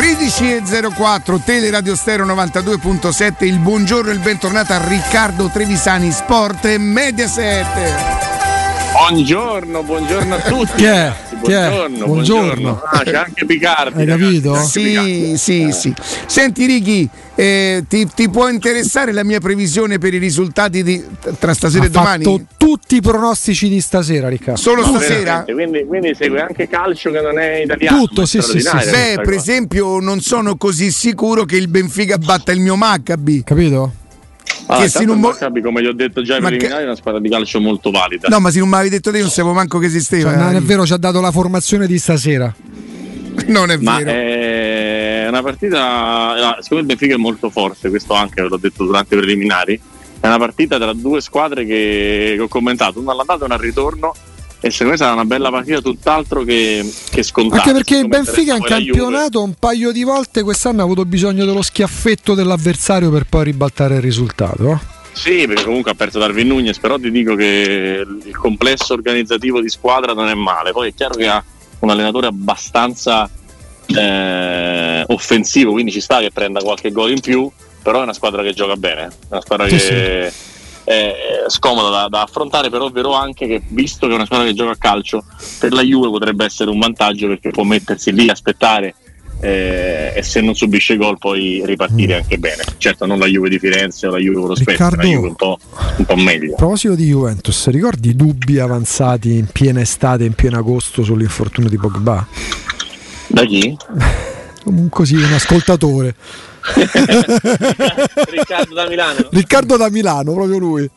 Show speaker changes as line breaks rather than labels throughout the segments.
13.04 Teleradio Stereo 92.7 il buongiorno e il bentornato a Riccardo Trevisani Sport Mediaset
Buongiorno, buongiorno a tutti.
Chi è? Chi è?
Buongiorno,
Buongiorno.
buongiorno. Ah, c'è anche Picardi.
Hai capito?
Sì,
Picardi.
sì, sì. Senti Righi, eh, ti, ti può interessare la mia previsione per i risultati di, tra stasera
Ha
e domani?
fatto tutti i pronostici di stasera, Riccardo.
Solo
No,
stasera?
Quindi, quindi segue anche calcio che non è italiano.
Tutto, sì, sì, sì.
Beh, per
cosa.
esempio, non sono così sicuro che il Benfica batta il mio Maccabi.
Capito?
Ah,
che se non mo-
Maccabi, come gli ho detto già ai
Ma che-
preliminari, è una squadra di calcio molto valida.
No, ma se non mi avevi detto te, non sapevo manco che esisteva.
Cioè, non è vero, ci ha dato la formazione di stasera.
Non è
Ma
vero.
è una partita, eh, secondo me il Benfica è molto forte, questo anche l'ho detto durante i preliminari. È una partita tra due squadre che, che ho commentato, una all'andata e una al ritorno. E secondo me sarà una bella partita, tutt'altro che, che scontata.
Anche perché il Benfica in campionato un paio di volte quest'anno ha avuto bisogno dello schiaffetto dell'avversario per poi ribaltare il risultato. eh.
Sì, perché comunque ha perso Darwin Nunez, però ti dico che il complesso organizzativo di squadra non è male. Poi è chiaro che ha un allenatore abbastanza eh, offensivo, quindi ci sta che prenda qualche gol in più, però è una squadra che gioca bene, è una squadra
Sì,
che è scomoda da, da affrontare, però è vero anche che visto che è una squadra che gioca a calcio, per la Juve potrebbe essere un vantaggio perché può mettersi lì, aspettare eh, e se non subisce gol poi ripartire anche bene. Certo non la Juve di Firenze o la Juve con lo Spezia,
Riccardo-
la Juve un po', un po' meglio.
A proposito di Juventus, ricordi i dubbi avanzati in piena estate, in pieno agosto sull'infortunio di Pogba?
Da chi?
Un- Così un ascoltatore.
Riccardo da Milano.
Riccardo da Milano, proprio lui.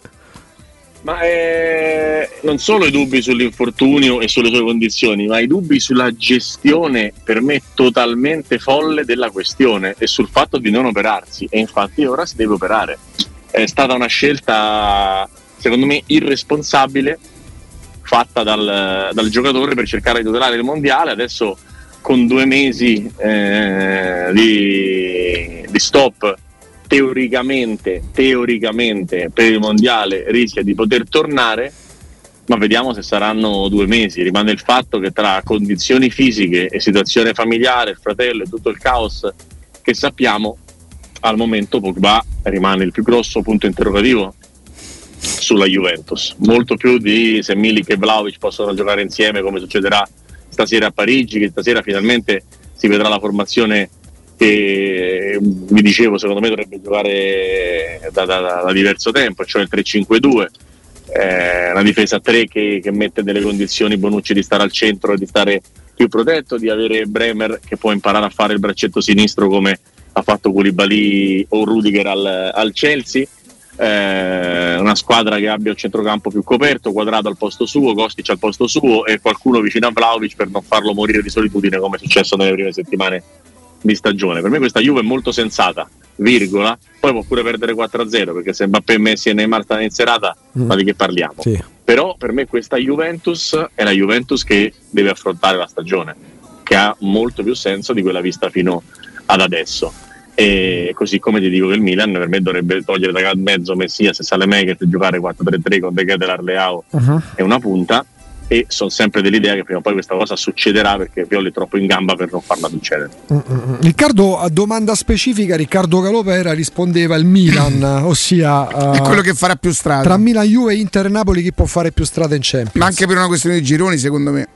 Ma eh, non solo i dubbi sull'infortunio e sulle sue condizioni, ma i dubbi sulla gestione per me totalmente folle della questione e sul fatto di non operarsi. E infatti ora si deve operare. È stata una scelta, secondo me, irresponsabile fatta dal, dal giocatore per cercare di tutelare il mondiale. Adesso con due mesi eh, di, di stop teoricamente, teoricamente per il mondiale rischia di poter tornare, ma vediamo se saranno due mesi. Rimane il fatto che tra condizioni fisiche e situazione familiare, il fratello e tutto il caos che sappiamo, al momento Pogba rimane il più grosso punto interrogativo sulla Juventus. Molto più di se Milik e Vlaovic possono giocare insieme come succederà stasera a Parigi, che stasera finalmente si vedrà la formazione che vi dicevo secondo me dovrebbe giocare da, da- da- diverso tempo, cioè il 3-5-2, eh, una difesa a 3 che, che mette nelle condizioni Bonucci di stare al centro e di stare più protetto, di avere Bremer che può imparare a fare il braccetto sinistro come ha fatto Koulibaly o Rudiger al, al Chelsea. Eh, una squadra che abbia il centrocampo più coperto, quadrato al posto suo, Kostic al posto suo e qualcuno vicino a Vlaovic per non farlo morire di solitudine come è successo nelle prime settimane di stagione. Per me questa Juve è molto sensata, virgola, poi può pure perdere 4-0 perché se Mbappé, Messi e Neymar stanno in serata,
Mm.
ma di che parliamo?
Sì.
Però per me questa Juventus è la Juventus che deve affrontare la stagione, che ha molto più senso di quella vista fino ad adesso. E così come ti dico che il Milan per me dovrebbe togliere da mezzo Messias e Salemekers e giocare 4-3-3 con De Ketel, Arleao
Uh-huh.
e una punta e sono sempre dell'idea che prima o poi questa cosa succederà perché Pioli è troppo in gamba per non farla succedere.
Mm-mm. Riccardo, a domanda specifica, Riccardo Calopera rispondeva il Milan, ossia
È
eh,
quello che farà più strada.
tra Milan, Juve, Inter e Napoli chi può fare più strada in Champions?
Ma anche per una questione di gironi, secondo me.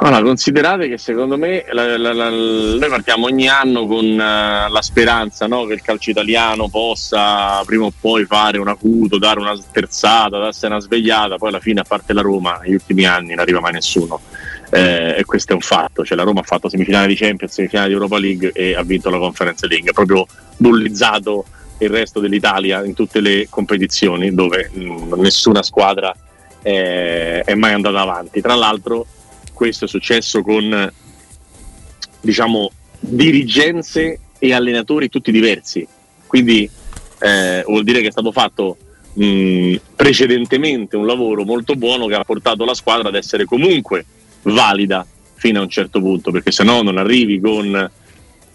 Allora, considerate che secondo me la- la- la- noi partiamo ogni anno con eh, la speranza no, che il calcio italiano possa prima o poi fare un acuto, dare una sterzata, darsi una svegliata, poi alla fine a parte la Roma negli ultimi anni non arriva mai nessuno. Eh, e questo è un fatto, cioè la Roma ha fatto semifinale di Champions, semifinale di Europa League e ha vinto la Conference League, proprio bullizzato il resto dell'Italia in tutte le competizioni dove mh, nessuna squadra eh, è mai andata avanti. Tra l'altro questo è successo con diciamo dirigenze e allenatori tutti diversi. Quindi eh, vuol dire che è stato fatto mh, precedentemente un lavoro molto buono che ha portato la squadra ad essere comunque valida fino a un certo punto perché se no non arrivi con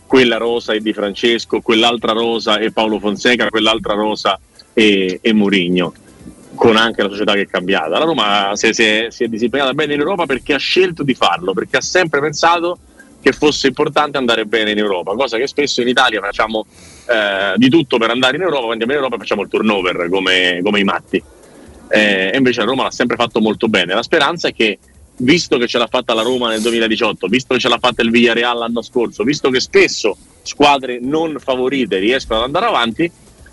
quella rosa e Di Francesco quell'altra rosa e Paolo Fonseca quell'altra rosa e, e Mourinho con anche la società che è cambiata. La Roma si è, si è- si è disimpegnata bene in Europa perché ha scelto di farlo, perché ha sempre pensato che fosse importante andare bene in Europa, cosa che spesso in Italia facciamo eh, di tutto per andare in Europa, quando andiamo in Europa facciamo il turnover come, come i matti. Eh, e invece la Roma l'ha sempre fatto molto bene. La speranza è che, visto che ce l'ha fatta la Roma nel 2018, visto che ce l'ha fatta il Villarreal l'anno scorso, visto che spesso squadre non favorite riescono ad andare avanti,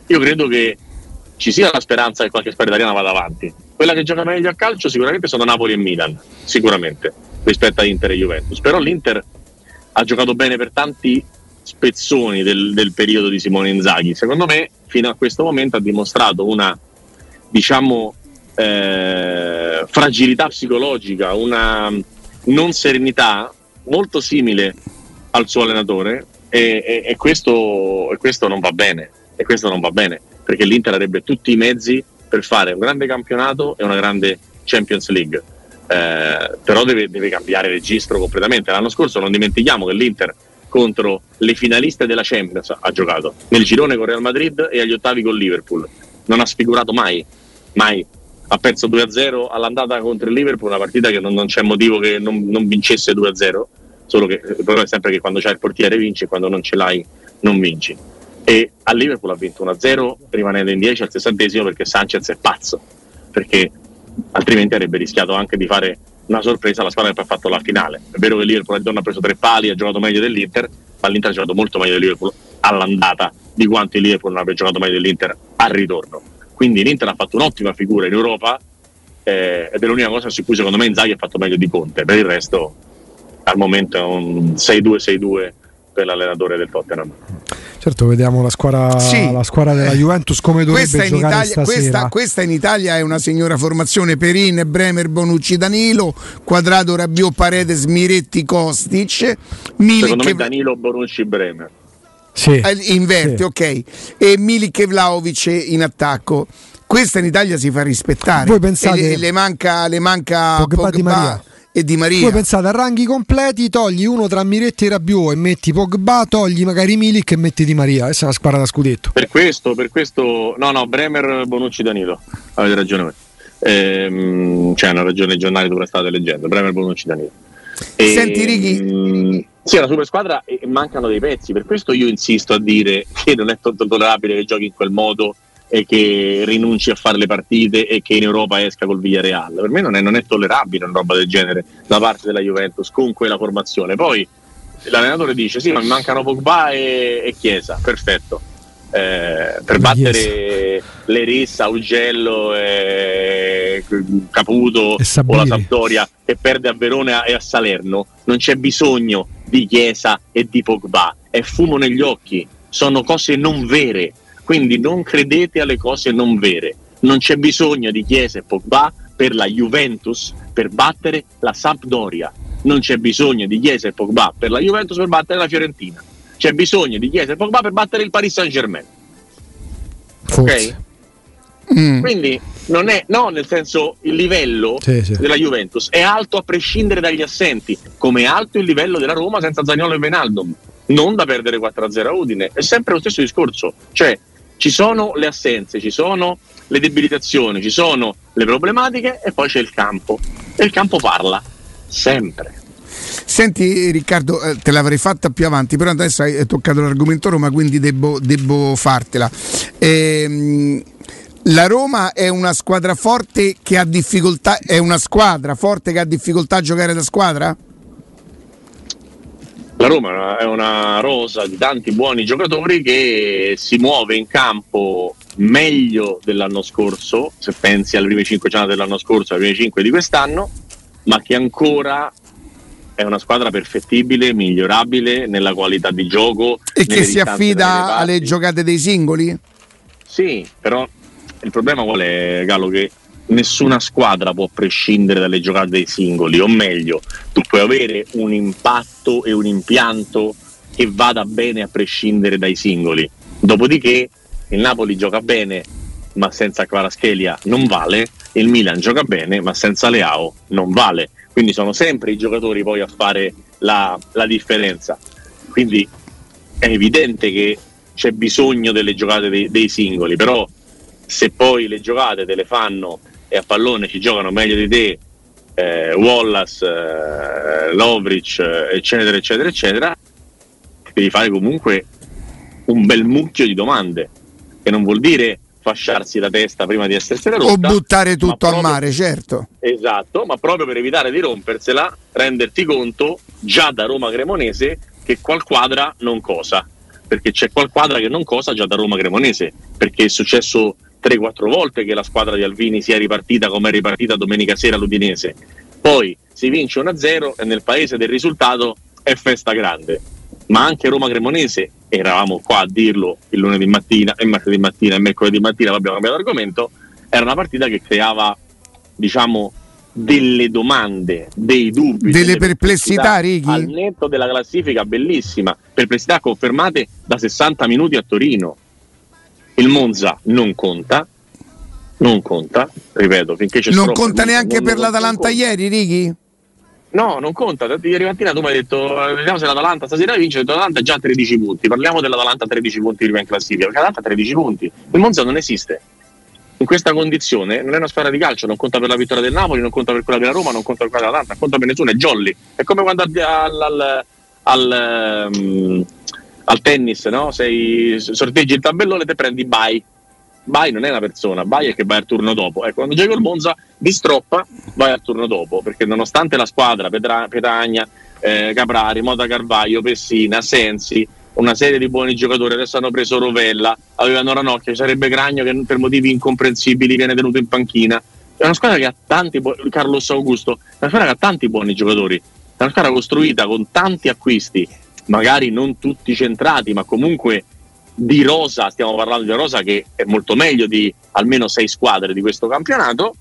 io credo che ci sia la speranza che qualche squadra italiana vada avanti. Quella che gioca meglio a calcio sicuramente sono Napoli e Milan, sicuramente, rispetto a Inter e Juventus. Però l'Inter ha giocato bene per tanti spezzoni del, del periodo di Simone Inzaghi. Secondo me, fino a questo momento ha dimostrato una, diciamo, eh, fragilità psicologica, una non serenità molto simile al suo allenatore e, e, e, questo, e questo non va bene. E questo non va bene perché l'Inter avrebbe tutti i mezzi per fare un grande campionato e una grande Champions League. Eh, però deve, deve, cambiare registro completamente. L'anno scorso non dimentichiamo che l'Inter contro le finaliste della Champions ha giocato nel girone con Real Madrid e agli ottavi con Liverpool. Non ha sfigurato mai, mai. Ha perso 2-0 all'andata contro il Liverpool, una partita che non, non c'è motivo che non, non vincesse 2-0, solo che il problema è sempre che quando c'hai il portiere vinci e quando non ce l'hai non vinci e a Liverpool ha vinto 1-0 rimanendo in 10 al sessantesimo perché Sanchez è pazzo perché altrimenti avrebbe rischiato anche di fare una sorpresa alla squadra che ha fatto la finale. È vero che Liverpool ha preso tre pali ha giocato meglio dell'Inter ma l'Inter ha giocato molto meglio del Liverpool all'andata di quanto il Liverpool non abbia giocato meglio dell'Inter al ritorno. Quindi l'Inter ha fatto un'ottima figura in Europa eh, ed è l'unica cosa su cui secondo me Inzaghi ha fatto meglio di Conte. Per il resto al momento è un 6-2-6-2 per l'allenatore del Tottenham.
Certo, vediamo la squadra, sì. la squadra della Juventus come dovrebbe
questa
giocare
in Italia, questa, questa, in Italia è una signora formazione Perin, Bremer, Bonucci, Danilo, Quadrado, Rabiot, Paredes, Miretti, Kostic.
Milik Secondo me Danilo, Bonucci, Bremer.
Sì. Eh, inverte, sì. ok. E Milik e Vlaovic in attacco. Questa in Italia si fa rispettare.
Voi pensate
e le, le manca, le manca Pogba, Pogba di Maria e Di Maria.
Voi pensate a ranghi completi, togli uno tra Miretti e Rabiot e metti Pogba, togli magari Milik e metti Di Maria. Questa è una spara da scudetto.
Per questo, per questo, no, no, Bremer, Bonucci, Danilo. Avete ragione voi. Ehm, c'è una ragione i giornali dove state leggendo. Bremer, Bonucci, Danilo.
E, Senti Righi.
Mh, sì, è una super squadra e mancano dei pezzi. Per questo io insisto a dire che non è tanto tollerabile che giochi in quel modo e che rinunci a fare le partite e che in Europa esca col Villarreal. Per me non è, non è tollerabile una roba del genere da parte della Juventus con quella formazione. Poi l'allenatore dice: Sì, ma mi mancano Pogba e, e Chiesa. Perfetto. Eh, per battere le Rissa, Ugello, e Caputo
e
o la Sampdoria che perde a Verona e a Salerno, non c'è bisogno di Chiesa e di Pogba, è fumo negli occhi, sono cose non vere quindi non credete alle cose non vere. Non c'è bisogno di Chiesa e Pogba per la Juventus per battere la Sampdoria. Non c'è bisogno di Chiesa e Pogba per la Juventus per battere la Fiorentina. C'è bisogno di Chiesa e Pogba per battere il Paris Saint Germain. Ok? Mm. Quindi non è, no, nel senso il livello sì, sì. della Juventus è alto a prescindere dagli assenti, come è alto il livello della Roma senza Zagnolo e Venaldum, non da perdere 4-0 a Udine. È sempre lo stesso discorso, cioè ci sono le assenze, ci sono le debilitazioni, ci sono le problematiche e poi c'è il campo. E il campo parla, sempre.
Senti Riccardo, eh, te l'avrei fatta più avanti, però adesso hai toccato l'argomento Roma, quindi devo, devo fartela. Ehm, la Roma è una squadra forte che ha difficoltà, è una squadra forte che ha difficoltà a giocare da squadra?
La Roma è una rosa di tanti buoni giocatori che si muove in campo meglio dell'anno scorso, se pensi alle prime 5 giornate dell'anno scorso, alle prime 5 di quest'anno, ma che ancora è una squadra perfettibile, migliorabile nella qualità di gioco.
E che si affida alle giocate dei singoli?
Sì, però il problema qual è, Gallo? Che nessuna squadra può prescindere dalle giocate dei singoli, o meglio, tu puoi avere un impatto e un impianto che vada bene a prescindere dai singoli. Dopodiché il Napoli gioca bene, ma senza Kvaraschelia non vale, il Milan gioca bene, ma senza Leao non vale. Quindi sono sempre i giocatori poi a fare la, la differenza. Quindi è evidente che c'è bisogno delle giocate dei, dei singoli, però se poi le giocate te le fanno e a pallone ci giocano meglio di te eh, Wallace, eh, Lovric, eccetera, eccetera, eccetera, devi fare comunque un bel mucchio di domande, che non vuol dire fasciarsi la testa prima di essersela rotta.
O buttare tutto proprio, a mare, certo.
Esatto, ma proprio per evitare di rompersela, renderti conto già da Roma Cremonese che qual quadra non cosa. Perché c'è qual quadra che non cosa già da Roma Cremonese. Perché è successo 3-4 volte che la squadra di Alvini sia ripartita come è ripartita domenica sera all'Udinese. Poi si vince 1-0 e nel paese del risultato è festa grande ma anche Roma Cremonese, eravamo qua a dirlo il lunedì mattina e martedì mattina e mercoledì mattina abbiamo cambiato argomento, era una partita che creava, diciamo, delle domande, dei dubbi,
delle, delle perplessità, perplessità
al netto della classifica bellissima, perplessità confermate da 60 minuti a Torino. Il Monza non conta, non conta, ripeto, finché c'è
Non conta neanche per l'Atalanta ieri, Righi?
No, non conta. Ieri mattina tu mi hai detto, vediamo se l'Atalanta stasera vince. L'Atalanta ha già 13 punti. Parliamo dell'Atalanta 13 punti prima in classifica. Perché l'Atalanta ha 13 punti. Il Monza non esiste. In questa condizione non è una squadra di calcio, non conta per la vittoria del Napoli, non conta per quella della Roma, non conta per quella dell'Atalanta, non conta per nessuno, è jolly. È come quando al, al, al, um, al tennis, no? Sei, sorteggi il tabellone e te prendi bye Bai non è una persona, Bai è che vai al turno dopo. Ecco, quando giochi col Monza di stroppa, vai al turno dopo, perché nonostante la squadra, Petra, Petagna, eh, Caprari, Mota Carvaglio, Pessina, Sensi, una serie di buoni giocatori, adesso hanno preso Rovella, avevano Ranocchia, ci sarebbe Gragno che per motivi incomprensibili viene tenuto in panchina. È una squadra che ha tanti, Carlos Augusto, è una squadra che ha tanti buoni giocatori, è una squadra costruita con tanti acquisti, magari non tutti centrati, ma comunque di rosa, stiamo parlando di rosa che è molto meglio di almeno sei squadre di questo campionato,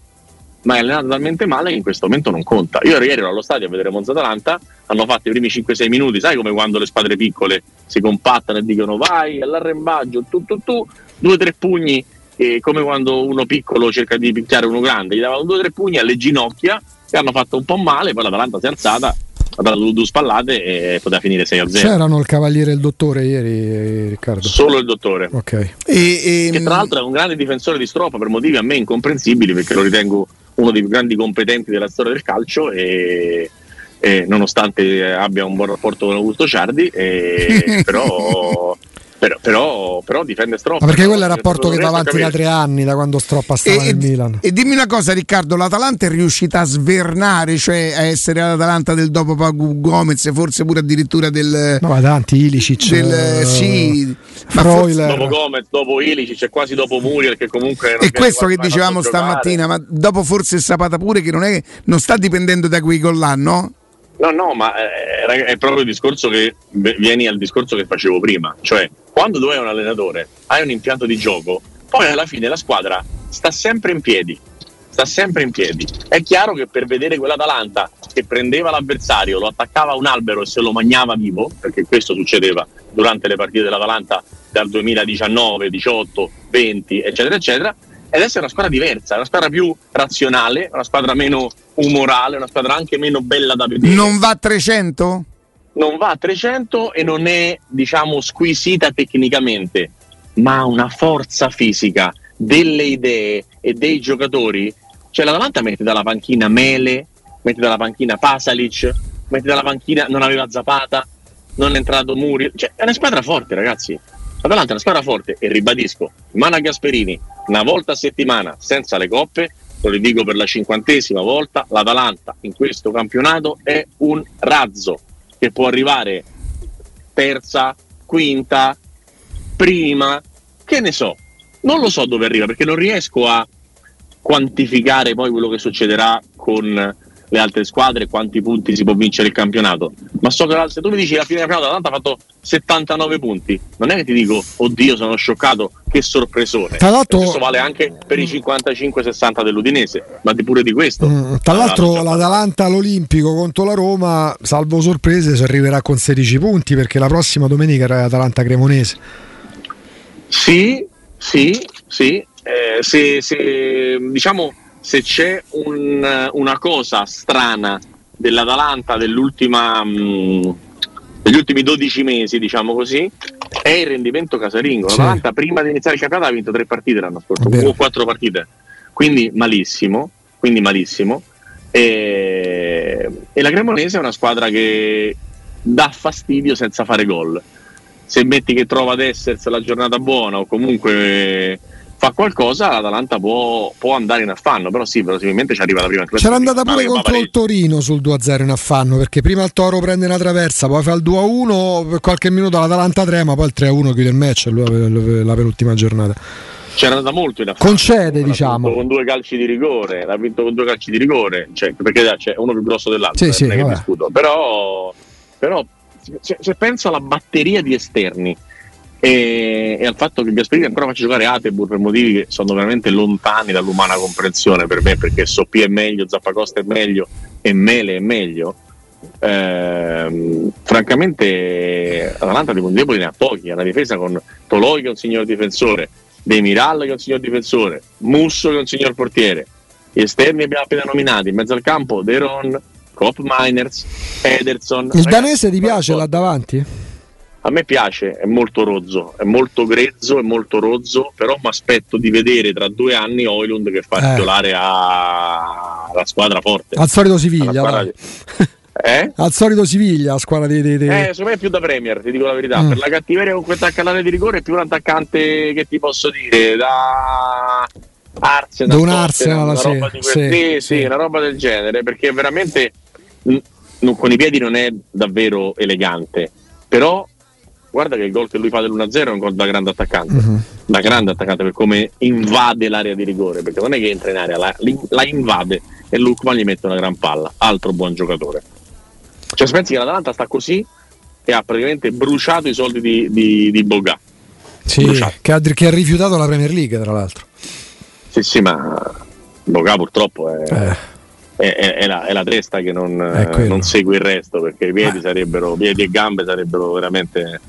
ma è allenato talmente male che in questo momento non conta. Io ieri ero allo stadio a vedere Monza Atalanta, hanno fatto i primi 5-6 minuti, sai come quando le squadre piccole si compattano e dicono vai all'arrembaggio, tu tu tu, due tre pugni, eh, come quando uno piccolo cerca di picchiare uno grande, gli davano due tre pugni alle ginocchia e hanno fatto un po' male, poi l'Atalanta si è alzata ha dato due spallate e poteva finire 6-0.
C'erano il cavaliere e il dottore ieri, Riccardo?
Solo il dottore.
Ok.
E, e, che tra l'altro è un grande difensore di Stropa per motivi a me incomprensibili perché lo ritengo uno dei più grandi competenti della storia del calcio e, e nonostante abbia un buon rapporto con Augusto Ciardi, però però, però, però, difende Stroppa.
Ma perché quello è il rapporto che va avanti da tre anni, da quando Stroppa stava e, nel
e,
Milan.
E dimmi una cosa, Riccardo: l'Atalanta è riuscita a svernare, cioè a essere l'Atalanta del dopo Pagu Gomez, forse pure addirittura del.
No, tanti Ilicic.
Del, uh, sì,
Freuler. Dopo Gomez, dopo Ilicic e quasi dopo Muriel, che comunque.
È questo che dicevamo stamattina, ma dopo forse Sapata pure, che non, è, non sta dipendendo da quei gol là, no?
No, no, ma è, è proprio il discorso che vieni al discorso che facevo prima, cioè quando tu hai un allenatore, hai un impianto di gioco, poi alla fine la squadra sta sempre in piedi. Sta sempre in piedi. È chiaro che per vedere quell'Atalanta che prendeva l'avversario, lo attaccava a un albero e se lo mangiava vivo, perché questo succedeva durante le partite dell'Atalanta dal 2019, 18, 20, eccetera, eccetera, ed essere una squadra diversa, una squadra più razionale, una squadra meno umorale, una squadra anche meno bella da vedere.
Non va a 300?
non va a 300 e non è, diciamo, squisita tecnicamente, ma ha una forza fisica, delle idee e dei giocatori. Cioè l'Atalanta mette dalla panchina Mele, mette dalla panchina Pasalic, mette dalla panchina, non aveva Zapata, non è entrato Muri. Cioè è una squadra forte, ragazzi. L'Atalanta è una squadra forte e ribadisco, Mana Gasperini, una volta a settimana senza le coppe, lo ridico per la cinquantesima volta, l'Atalanta in questo campionato è un razzo che può arrivare terza, quinta, prima, che ne so, non lo so dove arriva perché non riesco a quantificare poi quello che succederà con le altre squadre, quanti punti si può vincere il campionato. Ma so che se tu mi dici la fine del campionato l'Atalanta ha fatto 79 punti, non è che ti dico oddio sono scioccato, che sorpresone.
Tra l'altro,
questo vale anche per i 55-60 dell'Udinese, ma di pure di questo.
Mm, tra l'altro l'Atalanta all'Olimpico contro la Roma, salvo sorprese, si arriverà con 16 punti perché la prossima domenica era Atalanta Cremonese.
Sì, sì, sì. Eh, se, se diciamo se c'è un, una cosa strana dell'Atalanta mm, degli ultimi 12 mesi, diciamo così, è il rendimento casalingo. Sì. L'Atalanta prima di iniziare il campionato ha vinto tre partite l'anno scorso, o quattro partite, quindi malissimo, quindi malissimo. E Eh, e la Cremonese è una squadra che dà fastidio senza fare gol. Se metti che trova ad essersi la giornata buona o comunque fa qualcosa, l'Atalanta può, può, andare in affanno, però sì, verosimilmente ci arriva la prima
classifica. C'era andata pure contro il Torino sul 2-0 in affanno, perché prima il Toro prende una traversa, poi fa il 2-1, per qualche minuto l'Atalanta trema, poi il 3-1 chiude il match, la penultima giornata.
C'era andata molto in affanno.
Concede, diciamo.
Con due calci di rigore, l'ha vinto con due calci di rigore, cioè, perché c'è uno più grosso dell'altro,
sì, sì,
però, però se, se penso alla batteria di esterni e, e, al fatto che Gasperini ancora faccia giocare Atebur per motivi che sono veramente lontani dall'umana comprensione per me perché Soppi è meglio, Zappacosta è meglio e Mele è meglio ehm, francamente Atalanta di punti deboli ne ha pochi, ha una difesa con Toloi che è un signor difensore Demiral che è un signor difensore Musso che è un signor portiere gli esterni abbiamo appena nominati in mezzo al campo Deron, Cop Miners, Ederson
il danese ti piace là davanti?
A me piace, è molto rozzo, è molto grezzo, è molto rozzo, però mi aspetto di vedere tra due anni Oilund che fa eh. titolare alla squadra forte.
Al solito Siviglia.
Eh?
Al solito Siviglia, la squadra di, di, di...
Eh, secondo me è più da Premier, ti dico la verità. Mm. Per la cattiveria con quel attaccante di rigore è più un attaccante che ti posso dire da Arsenal,
da un Arsenal, una,
sì, roba quel... sì, sì, sì, una roba del genere, perché veramente n- con i piedi non è davvero elegante, però guarda che il gol che lui fa dell'1-0 è un gol da grande attaccante, uh-huh. da grande attaccante per come invade l'area di rigore, perché non è che entra in area, la, la invade e Lukman gli mette una gran palla, altro buon giocatore. Cioè, se pensi che l'Atalanta sta così e ha praticamente bruciato i soldi di, di, di Boga.
Sì, che ha, che ha, rifiutato la Premier League, tra l'altro.
Sì, sì, ma Boga purtroppo è... Eh è, è, è, la, è, la, testa che non, non, segue il resto perché i piedi, sarebbero, piedi e gambe sarebbero veramente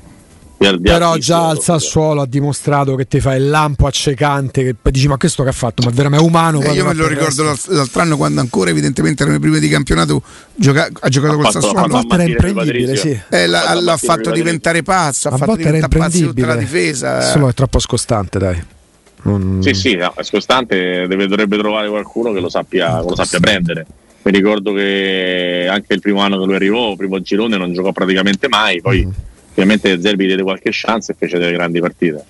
però già al Sassuolo ha dimostrato che ti fa il lampo accecante che dici ma questo che ha fatto? Ma veramente è umano
eh, io me lo ricordo l'altro anno quando ancora evidentemente erano le prime di campionato gioca- ha giocato ha col Sassuolo.
a volte era imprendibile sì.
eh, la, l'ha fatto diventare pazzo ha fatto diventare pazzo tutta la difesa.
Solo è troppo scostante dai.
Non... sì sì no, è scostante deve, dovrebbe trovare qualcuno che lo sappia, lo sappia prendere. Mi ricordo che anche il primo anno che lui arrivò primo girone non giocò praticamente mai poi mm ovviamente Zerbi diede qualche chance e fece delle grandi partite.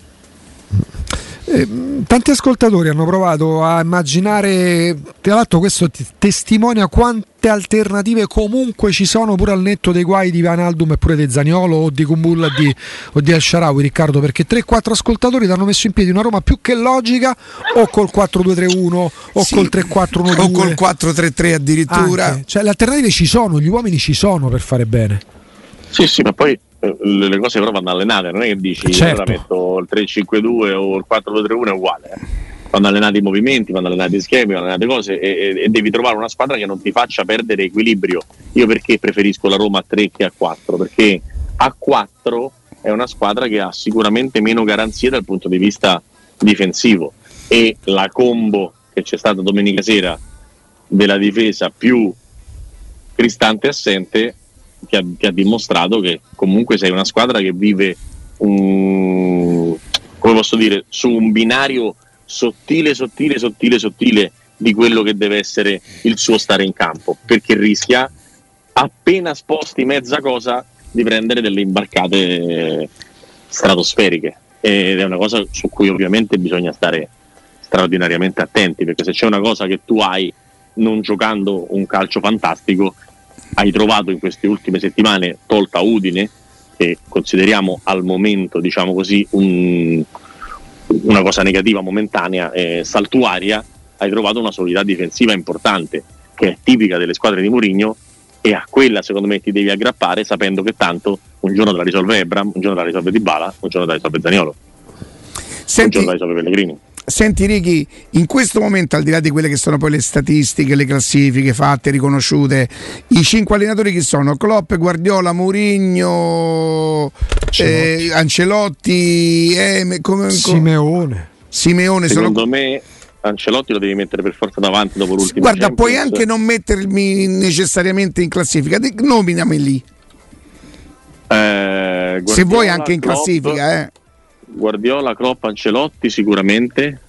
Eh, tanti ascoltatori hanno provato a immaginare, tra l'altro questo t- testimonia quante alternative comunque ci sono pure al netto dei guai di Van Aldum e pure di Zaniolo o di Kumbulla di, o di Al-Sharawi Riccardo perché 3-4 ascoltatori ti hanno messo in piedi una Roma più che logica o col 4-2-3-1 o sì, col 3-4-1-2
o col 4-3-3 addirittura
Anche. cioè le alternative ci sono, gli uomini ci sono per fare bene
sì sì ma poi le cose però vanno allenate, non è che dici certo. ora metto il 3-5-2 o il 4-2-3-1 è uguale. Eh. Vanno allenati i movimenti, vanno allenati i schemi, vanno allenate cose e, e, e, devi trovare una squadra che non ti faccia perdere equilibrio. Io perché preferisco la Roma a 3 che a 4? Perché a 4 è una squadra che ha sicuramente meno garanzie dal punto di vista difensivo e la combo che c'è stata domenica sera della difesa più Cristante assente che ha, che ha, dimostrato che comunque sei una squadra che vive un, come posso dire, su un binario sottile, sottile, sottile, sottile di quello che deve essere il suo stare in campo, perché rischia appena sposti mezza cosa di prendere delle imbarcate stratosferiche. Ed è una cosa su cui ovviamente bisogna stare straordinariamente attenti perché se c'è una cosa che tu hai non giocando un calcio fantastico hai trovato in queste ultime settimane, tolta Udine, che consideriamo al momento diciamo così, un, una cosa negativa momentanea, eh, saltuaria, hai trovato una solidità difensiva importante che è tipica delle squadre di Mourinho e a quella secondo me ti devi aggrappare sapendo che tanto un giorno te la risolve Ebram, un giorno te la risolve Dybala, un giorno te la risolve Zaniolo, Senti, un giorno te la risolve Pellegrini.
Senti Ricky, in questo momento, al di là di quelle che sono poi le statistiche, le classifiche fatte, riconosciute, i cinque allenatori che sono? Klopp, Guardiola, Mourinho, Ancelotti, eh, Ancelotti eh, come,
Simeone.
Simeone
Secondo sono... me Ancelotti lo devi mettere per forza davanti dopo l'ultimo
Guarda, Champions. puoi anche non mettermi necessariamente in classifica, nominami lì. Eh, Se vuoi anche in classifica, eh.
Guardiola, Klopp, Ancelotti sicuramente.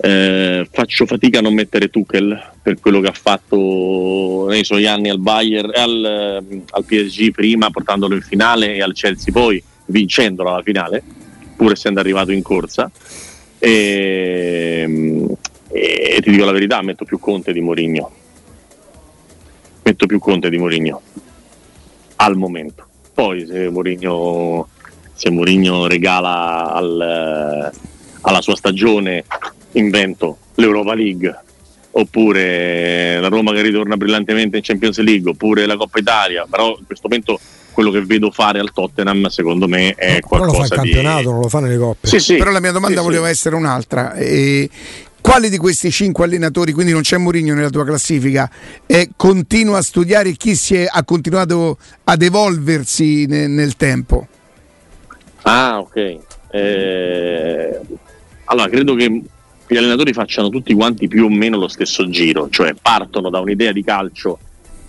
Eh, faccio fatica a non mettere Tuchel per quello che ha fatto nei suoi anni al Bayern, al, al PSG prima portandolo in finale e al Chelsea poi vincendolo alla finale, pur essendo arrivato in corsa. E, e ti dico la verità, metto più Conte di Mourinho. Metto più Conte di Mourinho al momento. Poi se Mourinho, se Mourinho regala al, alla sua stagione invento l'Europa League oppure la Roma che ritorna brillantemente in Champions League oppure la Coppa Italia però in questo momento quello che vedo fare al Tottenham secondo me è qualcosa
però lo fa
in
campionato
di...
non lo fa nelle coppe
sì, sì. però la mia domanda sì, voleva essere un'altra e quali di questi cinque allenatori, quindi non c'è Mourinho nella tua classifica, eh, continua a studiare chi è, ha continuato ad evolversi ne, nel tempo?
Ah, ok. Eh, allora, credo che gli allenatori facciano tutti quanti più o meno lo stesso giro, cioè partono da un'idea di calcio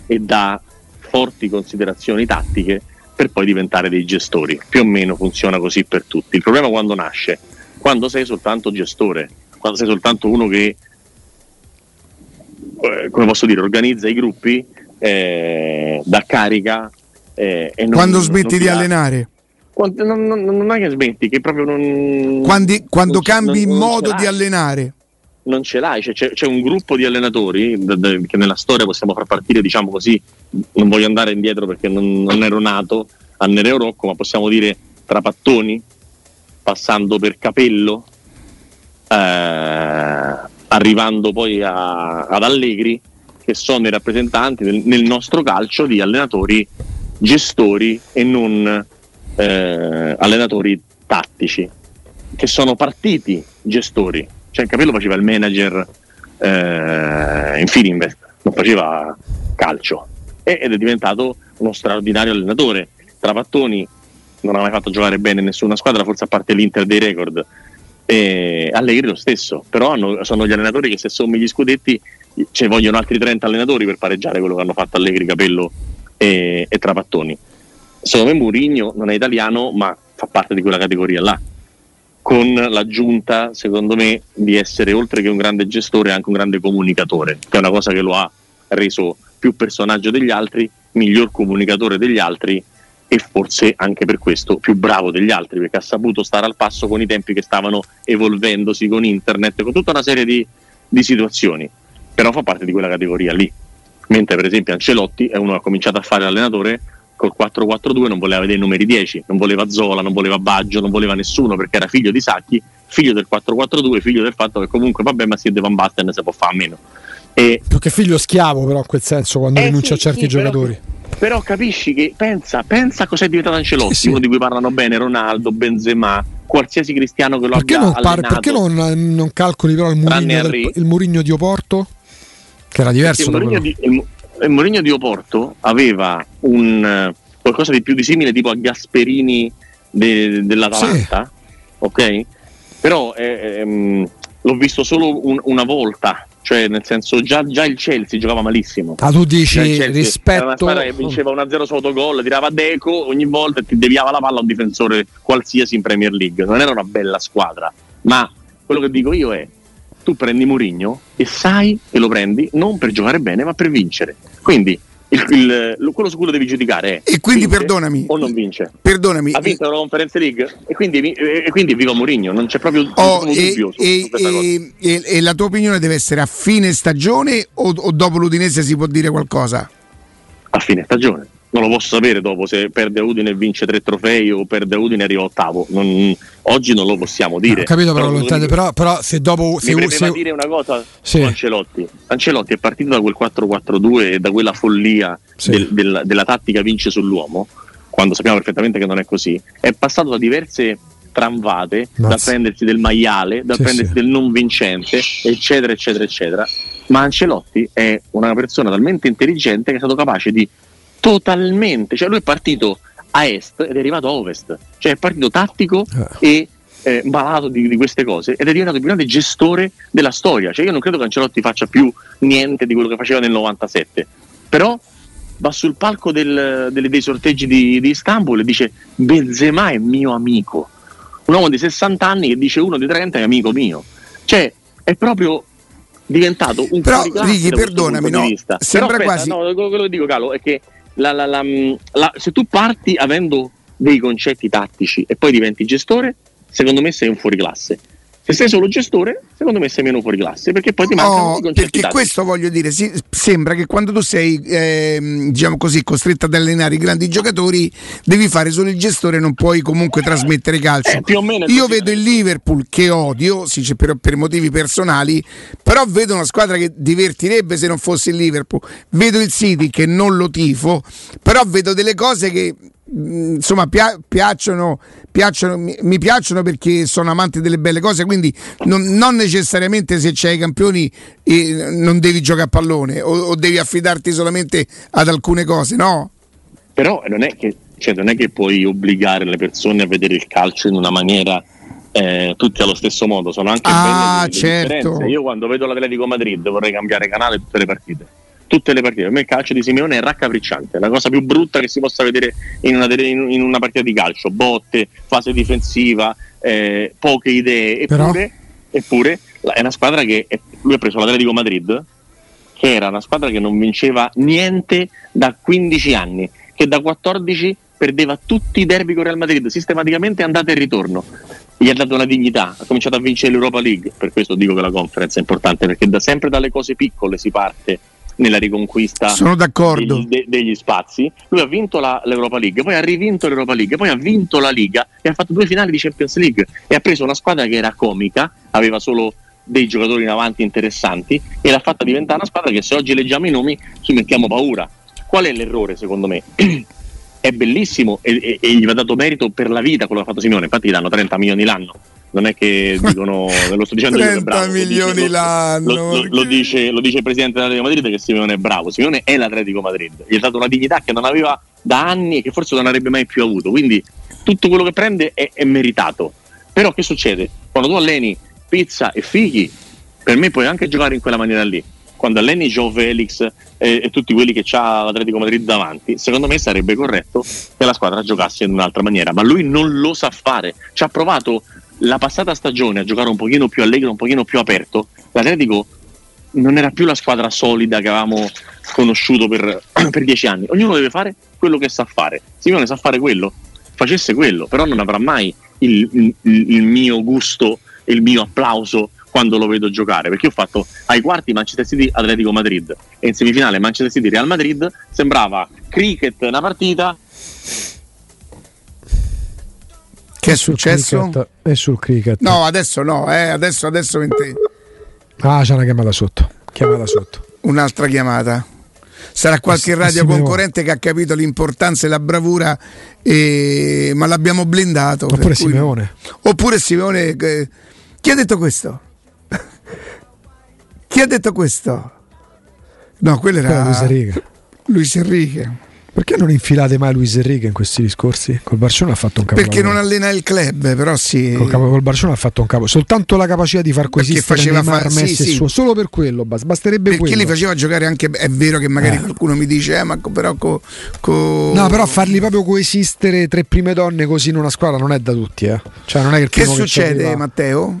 e da forti considerazioni tattiche per poi diventare dei gestori. Più o meno funziona così per tutti. Il problema quando nasce? Quando sei soltanto gestore, quando sei soltanto uno che, eh, come posso dire, organizza i gruppi, eh, dà carica. Eh, e non,
quando smetti di allenare?
Non, non, non, è che smetti, che proprio non.
Quando, quando cambi modo di allenare?
Non ce l'hai, c'è, c'è, c'è un gruppo di allenatori che nella storia possiamo far partire, diciamo così, non voglio andare indietro perché non, non ero nato a Nereo Rocco, ma possiamo dire tra pattoni, passando per capello, eh, arrivando poi a, ad Allegri, che sono i rappresentanti nel, nel, nostro calcio di allenatori gestori e non eh, allenatori tattici, che sono partiti gestori. Cioè Capello faceva il manager eh, in Fininvest, non faceva calcio ed è diventato uno straordinario allenatore. Trapattoni non ha mai fatto giocare bene nessuna squadra, forse a parte l'Inter dei record, e Allegri lo stesso, però hanno, sono gli allenatori che se sommi gli scudetti ci vogliono altri 30 allenatori per pareggiare quello che hanno fatto Allegri, Capello e, e Trapattoni. Secondo me Mourinho non è italiano, ma fa parte di quella categoria là, con l'aggiunta, secondo me, di essere oltre che un grande gestore anche un grande comunicatore, che è una cosa che lo ha reso più personaggio degli altri, miglior comunicatore degli altri e forse anche per questo più bravo degli altri perché ha saputo stare al passo con i tempi che stavano evolvendosi con internet, con tutta una serie di, di situazioni, però fa parte di quella categoria lì. Mentre per esempio Ancelotti è uno che ha cominciato a fare allenatore col 4-4-2, non voleva vedere i numeri 10, non voleva Zola, non voleva Baggio, non voleva nessuno perché era figlio di Sacchi, figlio del 4-4-2, figlio del fatto che comunque vabbè ma si Van Basten se può fare a meno.
E, Più che figlio schiavo però in quel senso quando eh rinuncia sì, a certi sì, giocatori.
Però, però capisci che pensa, pensa cosa è diventato Ancelotti, sì, sì. uno di cui parlano bene Ronaldo, Benzema, qualsiasi cristiano che lo
perché
abbia
non par- Perché non, non, calcoli però il Murigno, del, il Murigno di Oporto? Che era diverso.
Il Murigno, di, il, il Murigno di Oporto aveva un, qualcosa di più di simile tipo a Gasperini de, dell'Atalanta, sì. ok? Però eh, ehm, l'ho visto solo un, una volta cioè nel senso già, già, il Chelsea giocava malissimo
ah tu dici rispetto
era che vinceva 1-0 su autogol tirava a Deco ogni volta e ti deviava la palla a un difensore qualsiasi in Premier League non era una bella squadra ma quello che dico io è tu prendi Mourinho e sai che lo prendi non per giocare bene ma per vincere. Quindi il, il, quello su cui lo devi giudicare
è e quindi perdonami.
o non vince.
Perdonami.
Ha vinto la Conference League? E quindi, e quindi viva Mourinho non c'è proprio oh, e, dubbio
e, e, e, la tua opinione deve essere a fine stagione o, o dopo l'Udinese si può dire qualcosa?
a fine stagione non lo posso sapere dopo se perde Udine e vince tre trofei o perde Udine e arriva ottavo. Non, oggi non lo possiamo dire.
No, capito, però, però, intende, però, però, se dopo. Se,
mi
se...
dire una cosa sì. su Ancelotti. Ancelotti è partito da quel 4-4-2 e da quella follia sì. del, del, della tattica vince sull'uomo, quando sappiamo perfettamente che non è così. È passato da diverse tramvate, Mazza. da prendersi del maiale, da sì, prendersi del non vincente, eccetera, eccetera, eccetera. Ma Ancelotti è una persona talmente intelligente che è stato capace di totalmente, cioè lui è partito a est ed è arrivato a ovest, cioè è partito tattico eh. e eh, malato di, di, queste cose ed è diventato il più grande gestore della storia. Cioè io non credo che Ancelotti faccia più niente di quello che faceva nel 97, però va sul palco del, delle, dei sorteggi di, di, Istanbul e dice Benzema è mio amico. Un uomo di 60 anni che dice uno di 30 è amico mio. Cioè è proprio diventato un
Però, Righi, perdonami, no, sembra
Però,
quasi...
No, quello che dico, Calo, è che la, la, la, se tu parti avendo dei concetti tattici e poi diventi gestore, secondo me sei un fuoriclasse. Se sei solo gestore, secondo me sei meno fuori classe perché poi ti mancano
oh, Perché questo voglio dire, si, sembra che quando tu sei eh, diciamo così, costretto ad allenare i grandi giocatori, devi fare solo il gestore, non puoi comunque trasmettere calcio.
Eh,
Io vedo il Liverpool che odio, sì, per, per, motivi personali, però vedo una squadra che divertirebbe se non fosse il Liverpool. Vedo il City che non lo tifo, però vedo delle cose che Mm, insomma piacciono, piacciono mi, mi, piacciono perché sono amante delle belle cose quindi non, non necessariamente se c'hai i campioni eh, non devi giocare a pallone o, o, devi affidarti solamente ad alcune cose no?
però non è che, cioè, non è che puoi obbligare le persone a vedere il calcio in una maniera eh, tutti allo stesso modo sono anche
ah,
belle
certo.
io quando vedo l'Atletico Madrid vorrei cambiare canale tutte le partite tutte le partite. Per me il calcio di Simeone è raccapricciante, la cosa più brutta che si possa vedere in una, in una partita di calcio, botte, fase difensiva, eh, poche idee, eppure, eppure, è una squadra che è, lui ha preso l'Atletico Madrid, che era una squadra che non vinceva niente da 15 anni, che da 14 perdeva tutti i derby con Real Madrid, sistematicamente andata e ritorno. Gli ha dato una dignità, ha cominciato a vincere l'Europa League, per questo dico che la conference è importante, perché da sempre dalle cose piccole si parte nella riconquista
degli,
de, degli, spazi. Lui ha vinto la, l'Europa League, poi ha rivinto l'Europa League, poi ha vinto la Liga e ha fatto due finali di Champions League e ha preso una squadra che era comica, aveva solo dei giocatori in avanti interessanti e l'ha fatta diventare una squadra che se oggi leggiamo i nomi ci mettiamo paura. Qual è l'errore secondo me? è bellissimo e, e, e, gli va dato merito per la vita quello che ha fatto Simone, infatti gli danno 30 milioni l'anno non è che dicono, lo sto dicendo 30
io bravo, milioni dice, l'anno.
Lo, lo, lo, dice, lo, dice, il presidente dell'Atletico Madrid che Simeone è bravo. Simeone è l'Atletico Madrid, gli ha dato una dignità che non aveva da anni e che forse non avrebbe mai più avuto. Quindi tutto quello che prende è, è meritato. Però che succede? Quando tu alleni pizza e fighi, per me puoi anche giocare in quella maniera lì. Quando alleni Joe Felix e, e tutti quelli che ha l'Atletico Madrid davanti, secondo me sarebbe corretto che la squadra giocasse in un'altra maniera. Ma lui non lo sa fare. Ci ha provato la passata stagione a giocare un pochino più allegro, un pochino più aperto, l'Atletico non era più la squadra solida che avevamo conosciuto per, per dieci anni. Ognuno deve fare quello che sa fare. Simone sa fare quello, facesse quello, però non avrà mai il, il, il mio gusto il mio applauso quando lo vedo giocare perché ho fatto ai quarti Manchester City Atletico Madrid e in semifinale Manchester City Real Madrid sembrava cricket una partita
che è successo?
È sul cricket.
No, adesso no, eh, adesso, adesso mentre...
Ah, c'è una chiamata sotto. Chiamata sotto.
Un'altra chiamata. Sarà qualche radio concorrente che ha capito l'importanza e la bravura, e... ma l'abbiamo blindato.
Oppure Simeone.
Oppure Simeone. Chi ha detto questo? Chi ha detto questo? No, quello era
Luis Enrique.
Luis Enrique.
Perché non infilate mai Luis Enrique in questi discorsi? Col Barcellona ha fatto un capo.
Perché non allena il club, però sì.
Col, capo, col Barcellona ha fatto un capo. Soltanto la capacità di far coesistere Neymar, fa... Messi sì, sì. Suo. Solo per quello, basterebbe
Perché
quello.
li faceva giocare anche. È vero che magari eh. qualcuno mi dice, eh, ma però. Co, co...
No, però farli proprio coesistere tre prime donne così in una squadra non è da tutti, eh. Cioè, non è che,
che succede, che Matteo?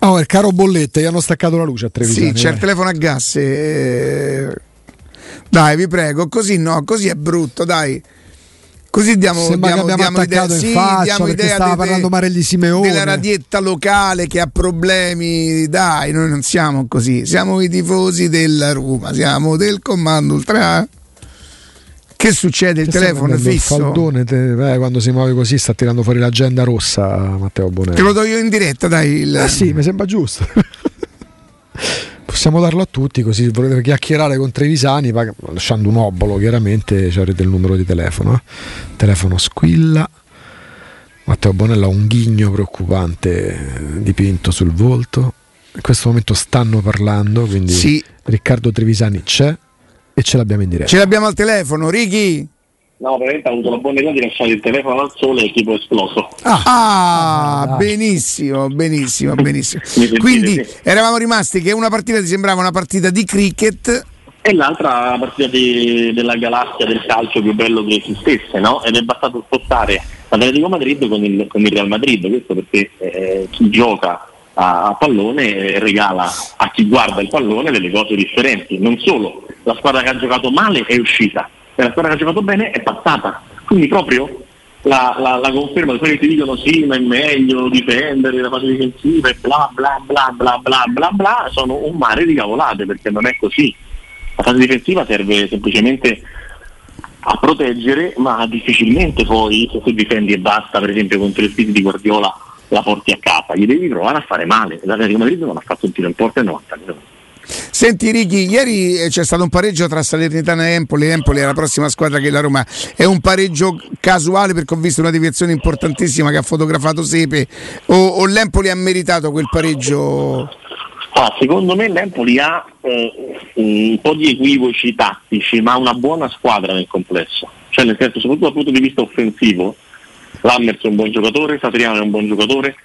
Oh,
il caro bollette, gli hanno staccato la luce a Treviso.
Sì, c'è il telefono a gas. E... Dai, vi prego, così no, così è brutto, dai. Così diamo,
Sembra
diamo,
che abbiamo
diamo
idea, in
sì,
perché stava
de,
parlando male di Simeone.
Della radietta locale che ha problemi. Dai, noi non siamo così. Siamo i tifosi della Roma, siamo del comando ultra. Che succede? Il che telefono è fisso.
Il faldone, te, eh, quando si muove così, sta tirando fuori l'agenda rossa. Matteo Bonelli.
Te lo do io in diretta, dai. Il...
Eh sì, mi sembra giusto. Possiamo darlo a tutti, così se volete chiacchierare con Trevisani, lasciando un obolo, chiaramente ci avrete il numero di telefono. Eh. Telefono squilla. Matteo Bonella ha un ghigno preoccupante eh, dipinto sul volto. In questo momento stanno parlando, quindi
sì.
Riccardo Trevisani c'è e ce l'abbiamo in diretta.
Ce l'abbiamo al telefono, Ricky.
No, veramente ha avuto la buona idea di lasciare il telefono al sole e tipo esploso.
Ah, ah benissimo, benissimo, benissimo. Quindi sì. eravamo rimasti che una partita ti sembrava una partita di cricket
e l'altra la partita di, della galassia del calcio più bello che esistesse, no? Ed è bastato spostare l'Atletico Madrid con il, con il Real Madrid, questo perché eh, chi gioca a, pallone regala a chi guarda il pallone delle cose differenti. Non solo, la squadra che ha giocato male è uscita e la squadra che ha giocato bene è passata. Quindi proprio la, la, la conferma di quelli che ti dicono sì, ma è meglio difendere la fase difensiva e bla bla bla bla bla bla bla sono un mare di cavolate perché non è così. La fase difensiva serve semplicemente a proteggere, ma difficilmente poi se tu difendi e basta, per esempio contro il Spirito di Guardiola la porti a casa, gli devi provare a fare male. L'Atletico Madrid non ha fatto un tiro in porta e non ha tagliato.
Senti Righi, ieri eh, c'è stato un pareggio tra Salernitana e Empoli, Empoli è la prossima squadra che la Roma, è un pareggio casuale perché ho visto una deviazione importantissima che ha fotografato Sepe o, o l'Empoli ha meritato quel pareggio?
Ah, secondo me l'Empoli ha eh, un po' di equivoci tattici ma una buona squadra nel complesso, cioè nel senso soprattutto dal punto di vista offensivo Lammers è un buon giocatore, Satriano è un buon giocatore,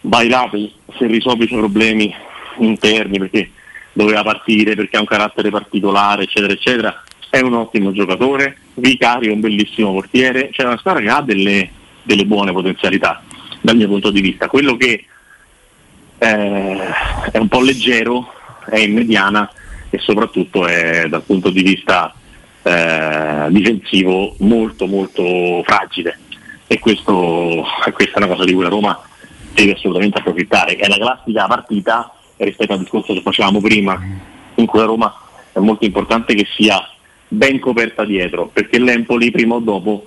Bailati se risolve i suoi problemi interni perché doveva partire, perché ha un carattere particolare, eccetera, eccetera, è un ottimo giocatore, Vicari è un bellissimo portiere, c'è una squadra che ha delle, delle buone potenzialità dal mio punto di vista. Quello che eh, è un po' leggero, è in mediana e soprattutto è dal punto di vista eh, difensivo molto molto fragile e questo, questa è una cosa di cui la Roma deve assolutamente approfittare. È la classica partita rispetto al discorso che facevamo prima, in cui la Roma è molto importante che sia ben coperta dietro, perché l'Empoli prima o dopo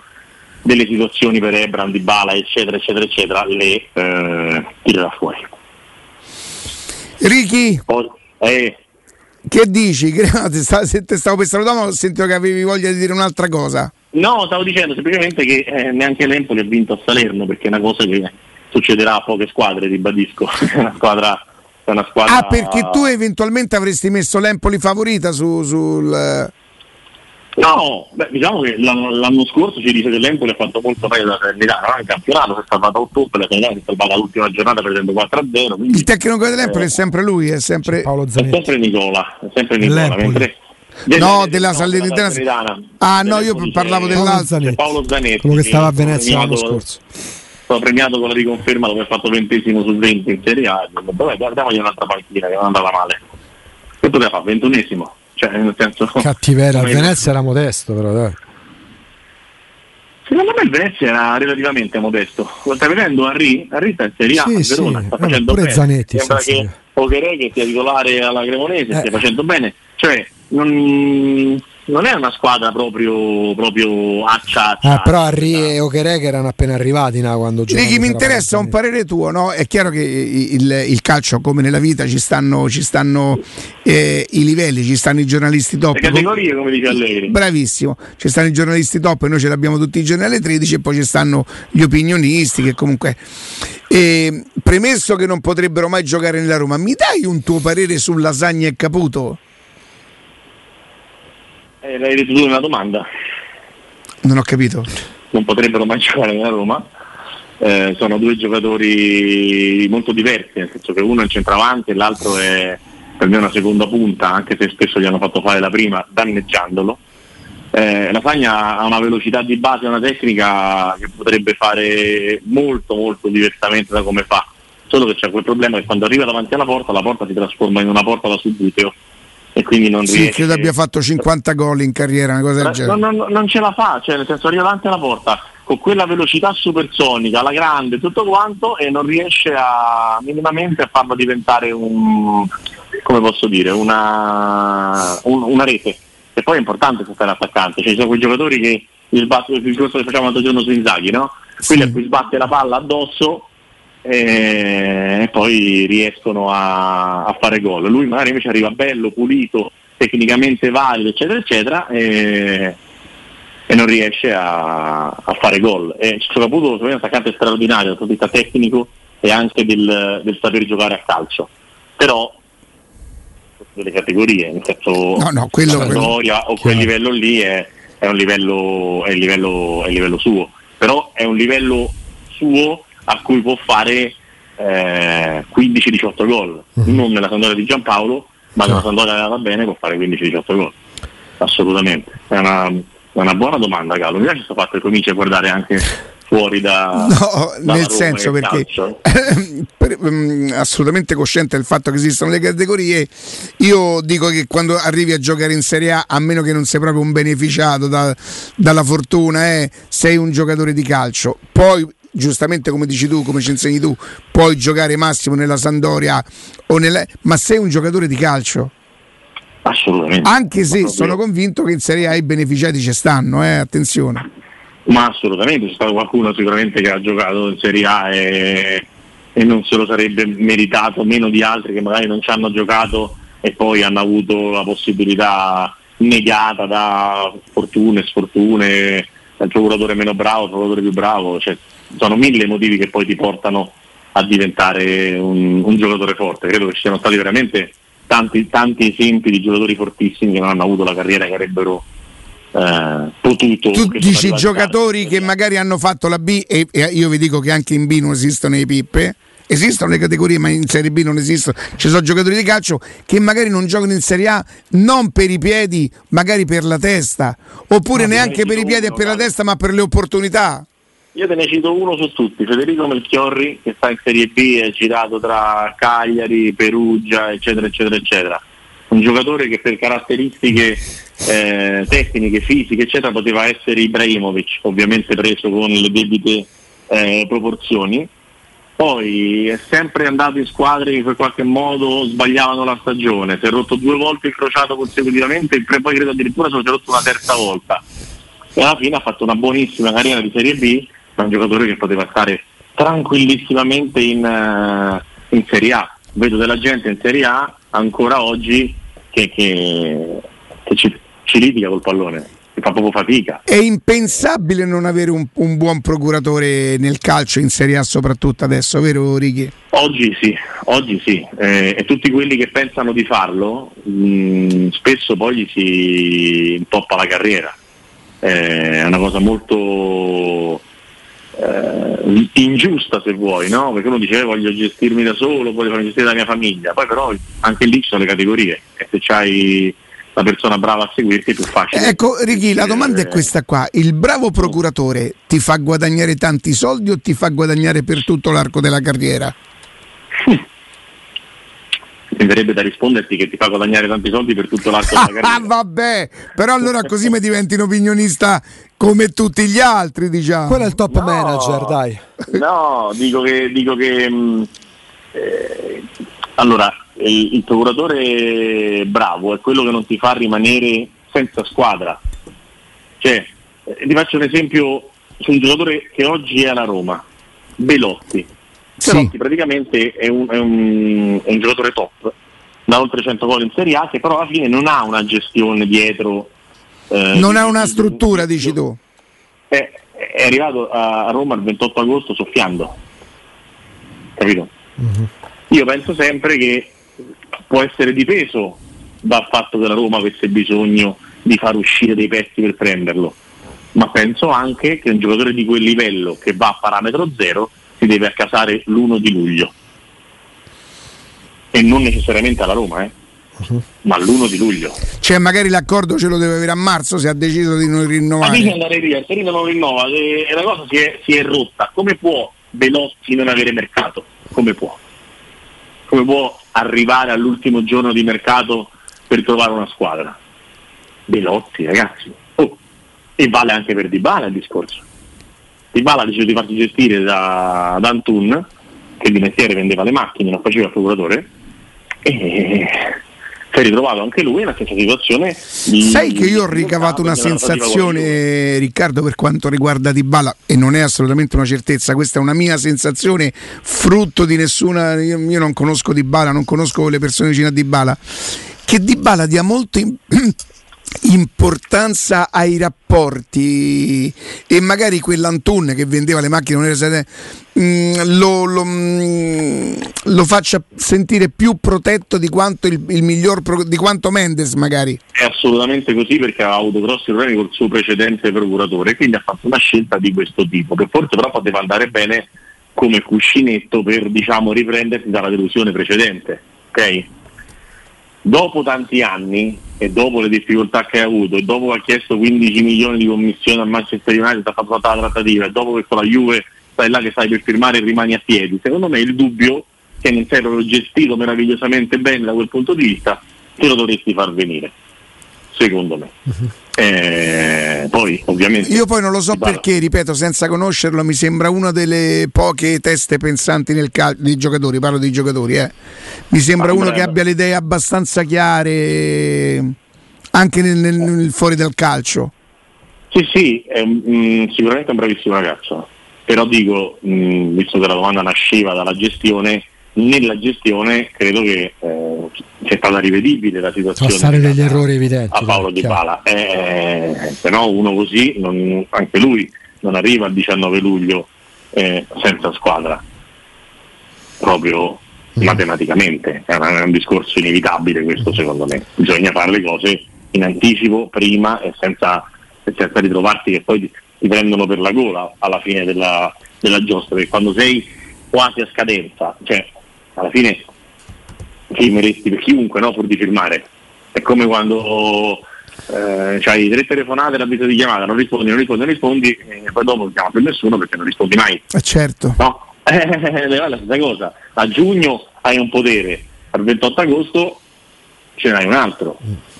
delle situazioni per Ebram, di Bala, eccetera, eccetera, eccetera, le eh, tirerà fuori.
Ricky, eh. Che dici? Se te stavo per salutare, ho sentito che avevi voglia di dire un'altra cosa.
No, stavo dicendo semplicemente che eh, neanche l'Empoli ha vinto a Salerno perché è una cosa che succederà a poche squadre, ribadisco. è una squadra, è una squadra...
Ah, perché tu eventualmente avresti messo l'Empoli favorita su, sul.
No, beh, diciamo che l'anno scorso ci dice che l'Empoli ha fatto molto meglio della Salernitana, no? il campionato si è salvato a ottobre, la Salernitana si è salvata l'ultima giornata prendendo 4-0. Quindi,
il tecnico dell'Empoli eh, è sempre lui, è sempre
Paolo Zanetti. È sempre Nicola, è sempre Nicola, mentre
no, della Salernitana. Salernitana. Ah, no, io parlavo dell'altro.
Paolo Zanetti.
Quello che stava a Venezia l'anno scorso.
Stato premiato con la riconferma dove ha fatto ventesimo su 20 in Serie A. Vabbè, guardiamogli un'altra panchina che non andava male. Che poteva fare? Ventunesimo. Cioè, nel senso.
Cattiveria, il Venezia era modesto, però dai.
Secondo me il Venezia era relativamente modesto. Lo stai vedendo Henry? Henry sta in Serie A, sì, Verona,
sì.
sta facendo
pure
bene.
Zanetti,
Sembra che Pocherè che sia titolare alla Cremonese eh. stia facendo bene. Cioè, non, non è una squadra proprio, proprio accia, accia
eh, però Arri e che erano appena arrivati no, quando
Ricky, mi interessa un parere tuo no? è chiaro che il, il, calcio come nella vita ci stanno, ci stanno eh, i livelli ci stanno i giornalisti top.
Le categorie come dice Allegri.
Bravissimo. Ci stanno i giornalisti top e noi ce l'abbiamo tutti i giorni alle 13 e poi ci stanno gli opinionisti che comunque eh, premesso che non potrebbero mai giocare nella Roma mi dai un tuo parere su Lasagna e Caputo?
Eh, l'hai detto tu nella domanda.
Non ho capito.
Non potrebbero mai giocare nella Roma. Eh, sono due giocatori molto diversi, nel senso che uno è il centravanti e l'altro è per me una seconda punta, anche se spesso gli hanno fatto fare la prima danneggiandolo. Eh, la Fagna ha una velocità di base, una tecnica che potrebbe fare molto molto diversamente da come fa, solo che c'è quel problema che quando arriva davanti alla porta la porta si trasforma in una porta da subuteo e quindi non sì, riesce...
credo abbia fatto 50 gol in carriera, una cosa del genere.
Non, non, non ce la fa, cioè nel senso arriva davanti alla porta con quella velocità supersonica, la grande, tutto quanto e non riesce a minimamente a farlo diventare un come posso dire, una, un, una rete. E poi è importante stare attaccante, cioè ci sono quei giocatori che il discorso che facciamo l'altro giorno su Inzaghi, no? Quelli sì. a cui sbatte la palla addosso e poi riescono a, a fare gol. Lui magari invece arriva bello, pulito, tecnicamente valido, eccetera, eccetera, e, e non riesce a, a fare gol. E soprattutto è un attaccante straordinario dal punto di vista tecnico e anche del, del saper giocare a calcio. Però delle categorie, nel senso
no, no, quello,
la storia o quel livello lì è, è, un livello, è, livello, è il livello suo, però è un livello suo a cui può fare eh, 15-18 gol, mm-hmm. non nella Sandoria di Giampaolo, ma nella Sandoria che va bene può fare 15-18 gol, assolutamente. È una, è una buona domanda Gallo, mi piace questo fatto che cominci a guardare anche fuori da
no, nel senso perché per, um, assolutamente cosciente del fatto che esistono le categorie. Io dico che quando arrivi a giocare in Serie A a meno che non sei proprio un beneficiato da, dalla fortuna eh, sei un giocatore di calcio. Poi giustamente come dici tu, come ci insegni tu, puoi giocare massimo nella Sandoria o nella... ma sei un giocatore di calcio.
Assolutamente.
Anche se sono convinto che in Serie A i beneficiati ci stanno, eh? attenzione.
Ma assolutamente, c'è stato qualcuno sicuramente che ha giocato in Serie A e, e non se lo sarebbe meritato meno di altri che magari non ci hanno giocato e poi hanno avuto la possibilità negata da fortune, sfortune, il procuratore meno bravo, il procuratore più bravo, cioè, sono mille motivi che poi ti portano a diventare un, un giocatore forte. Credo che ci siano stati veramente tanti, tanti esempi di giocatori fortissimi che non hanno avuto la carriera che avrebbero eh, potuto.
Tu dici giocatori che magari hanno fatto la B e, e, io vi dico che anche in B non esistono le pippe. Esistono le categorie, ma in Serie B non esistono. Ci sono giocatori di calcio che magari non giocano in Serie A non per i piedi, magari per la testa, oppure ma neanche per i piedi e per la testa, ma per le opportunità.
Io te ne cito uno su tutti, Federico Melchiorri, che sta in Serie B, è girato tra Cagliari, Perugia, eccetera, eccetera, eccetera. Un giocatore che per caratteristiche eh, tecniche, fisiche, eccetera, poteva essere Ibrahimovic, ovviamente preso con le debite eh, proporzioni. Poi è sempre andato in squadre che in qualche modo sbagliavano la stagione, si è rotto due volte il crociato consecutivamente, e poi credo addirittura si è rotto una terza volta. E alla fine ha fatto una buonissima carriera di Serie B, ma un giocatore che poteva stare tranquillissimamente in, uh, in Serie A. Vedo della gente in Serie A ancora oggi che, che, che ci, ci litiga col pallone fa proprio fatica.
È impensabile non avere un, un, buon procuratore nel calcio in Serie A soprattutto adesso, vero Righi?
Oggi sì, oggi sì. Eh, e tutti quelli che pensano di farlo mh, mm, spesso poi gli si intoppa la carriera. Eh, è una cosa molto eh, ingiusta se vuoi, no? Perché uno dice eh, voglio gestirmi da solo, voglio gestire la mia famiglia, poi però anche lì ci sono le categorie e se c'hai la persona brava a seguirti è più facile.
Ecco, Righi, la domanda è questa qua. Il bravo procuratore ti fa guadagnare tanti soldi o ti fa guadagnare per tutto l'arco della carriera?
Mi verrebbe da risponderti che ti fa guadagnare tanti soldi per tutto l'arco della carriera. Ah,
vabbè, però allora così mi diventi un opinionista come tutti gli altri, diciamo.
Quello è il top no, manager, dai.
No, dico che, dico che mh, mm, eh, allora il, il procuratore bravo è quello che non ti fa rimanere senza squadra. Cioè, eh, ti faccio un esempio su un giocatore che oggi è alla Roma, Belotti. Sì. Praticamente è un, è, un, è un, giocatore top, da oltre 100 gol in Serie A, che però alla fine non ha una gestione dietro.
Eh, non ha una struttura, dici tu.
È, è arrivato a Roma il 28 agosto soffiando, capito? Uh-huh. Io penso sempre che può essere difeso dal fatto che la Roma avesse bisogno di far uscire dei pezzi per prenderlo, ma penso anche che un giocatore di quel livello che va a parametro zero si deve accasare l'1 di luglio e non necessariamente alla Roma, eh? Uh-huh. ma l'1 di luglio.
Cioè, magari l'accordo ce lo deve avere a marzo se ha deciso di non rinnovare. Ma
andare via, Torino non rinnova e la cosa si è, si è rotta. Come può Belotti non avere mercato? Come può? Come può arrivare all'ultimo giorno di mercato per trovare una squadra. Belotti, ragazzi. Oh. E vale anche per Dybala il discorso. Dybala ha deciso di farsi gestire da, da Antun, che di mestiere vendeva le macchine, non faceva il procuratore, e si è ritrovato anche lui nella stessa situazione.
Sai che io ho ricavato una sensazione, Riccardo, per quanto riguarda Dybala, e non è assolutamente una certezza, questa è una mia sensazione, frutto di nessuna. Io, io non conosco Dybala, non conosco le persone vicine a Dybala, che Dybala dia molto. In, importanza ai rapporti e magari quell'Antun che vendeva le macchine non era mh, lo, lo, mh, lo, faccia sentire più protetto di quanto il, il miglior di quanto Mendes magari
è assolutamente così perché ha avuto grossi problemi col suo precedente procuratore quindi ha fatto una scelta di questo tipo che forse però poteva andare bene come cuscinetto per diciamo riprendersi dalla delusione precedente ok? Dopo tanti anni e dopo le difficoltà che ha avuto e dopo che ha chiesto 15 milioni di commissione a Manchester United ha fatto la trattativa e dopo che con la Juve stai là che stai per firmare e rimani a piedi secondo me il dubbio che non sei proprio gestito meravigliosamente bene da quel punto di vista te lo dovresti far venire secondo me uh-huh. Eh, poi ovviamente
io poi non lo so perché, ripeto, senza conoscerlo, mi sembra una delle poche teste pensanti nel calcio dei giocatori, parlo dei giocatori, eh. mi sembra ah, uno bravo. che abbia le idee abbastanza chiare anche nel, nel, nel fuori del calcio.
Sì, sì, è, mh, mm, sicuramente un bravissimo ragazzo, però dico, mh, mm, visto che la domanda nasceva dalla gestione, nella gestione credo che eh, sia stata rivedibile la situazione. Può
stare degli errori evidenti.
A Paolo Di Bala. Eh, se no uno così, non, anche lui non arriva il 19 luglio eh, senza squadra, proprio mm. matematicamente. È un, è un, discorso inevitabile questo secondo me. Bisogna fare le cose in anticipo, prima e senza, senza ritrovarsi che poi ti, ti, prendono per la gola alla fine della, della giostra, perché quando sei quasi a scadenza, cioè alla fine firmeresti per chiunque no? pur di firmare. È come quando eh, hai tre telefonate, l'avviso di chiamata, non rispondi, non rispondi, non rispondi, e poi dopo non chiama più nessuno perché non rispondi mai.
Eh certo.
No? Eh, è la stessa cosa. A giugno hai un potere, al 28 agosto ce n'hai un altro. Mm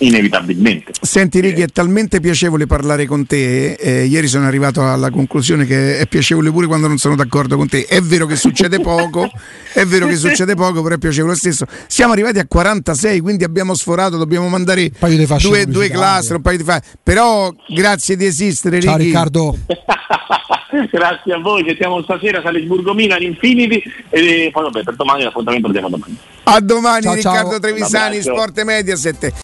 inevitabilmente.
Senti Ricky, è talmente piacevole parlare con te, eh, ieri sono arrivato alla conclusione che è piacevole pure quando non sono d'accordo con te, è vero che succede poco, è vero che succede poco, però è piacevole lo stesso. Siamo arrivati a 46, quindi abbiamo sforato, dobbiamo mandare due, due classe, un paio di fa- però grazie di esistere
Ciao
Ricky.
Riccardo.
grazie a voi, ci siamo stasera Salisburgo Milan Infinity e poi vabbè per domani l'appuntamento lo diamo domani.
A domani ciao, Riccardo ciao. Trevisani, Sport Mediaset.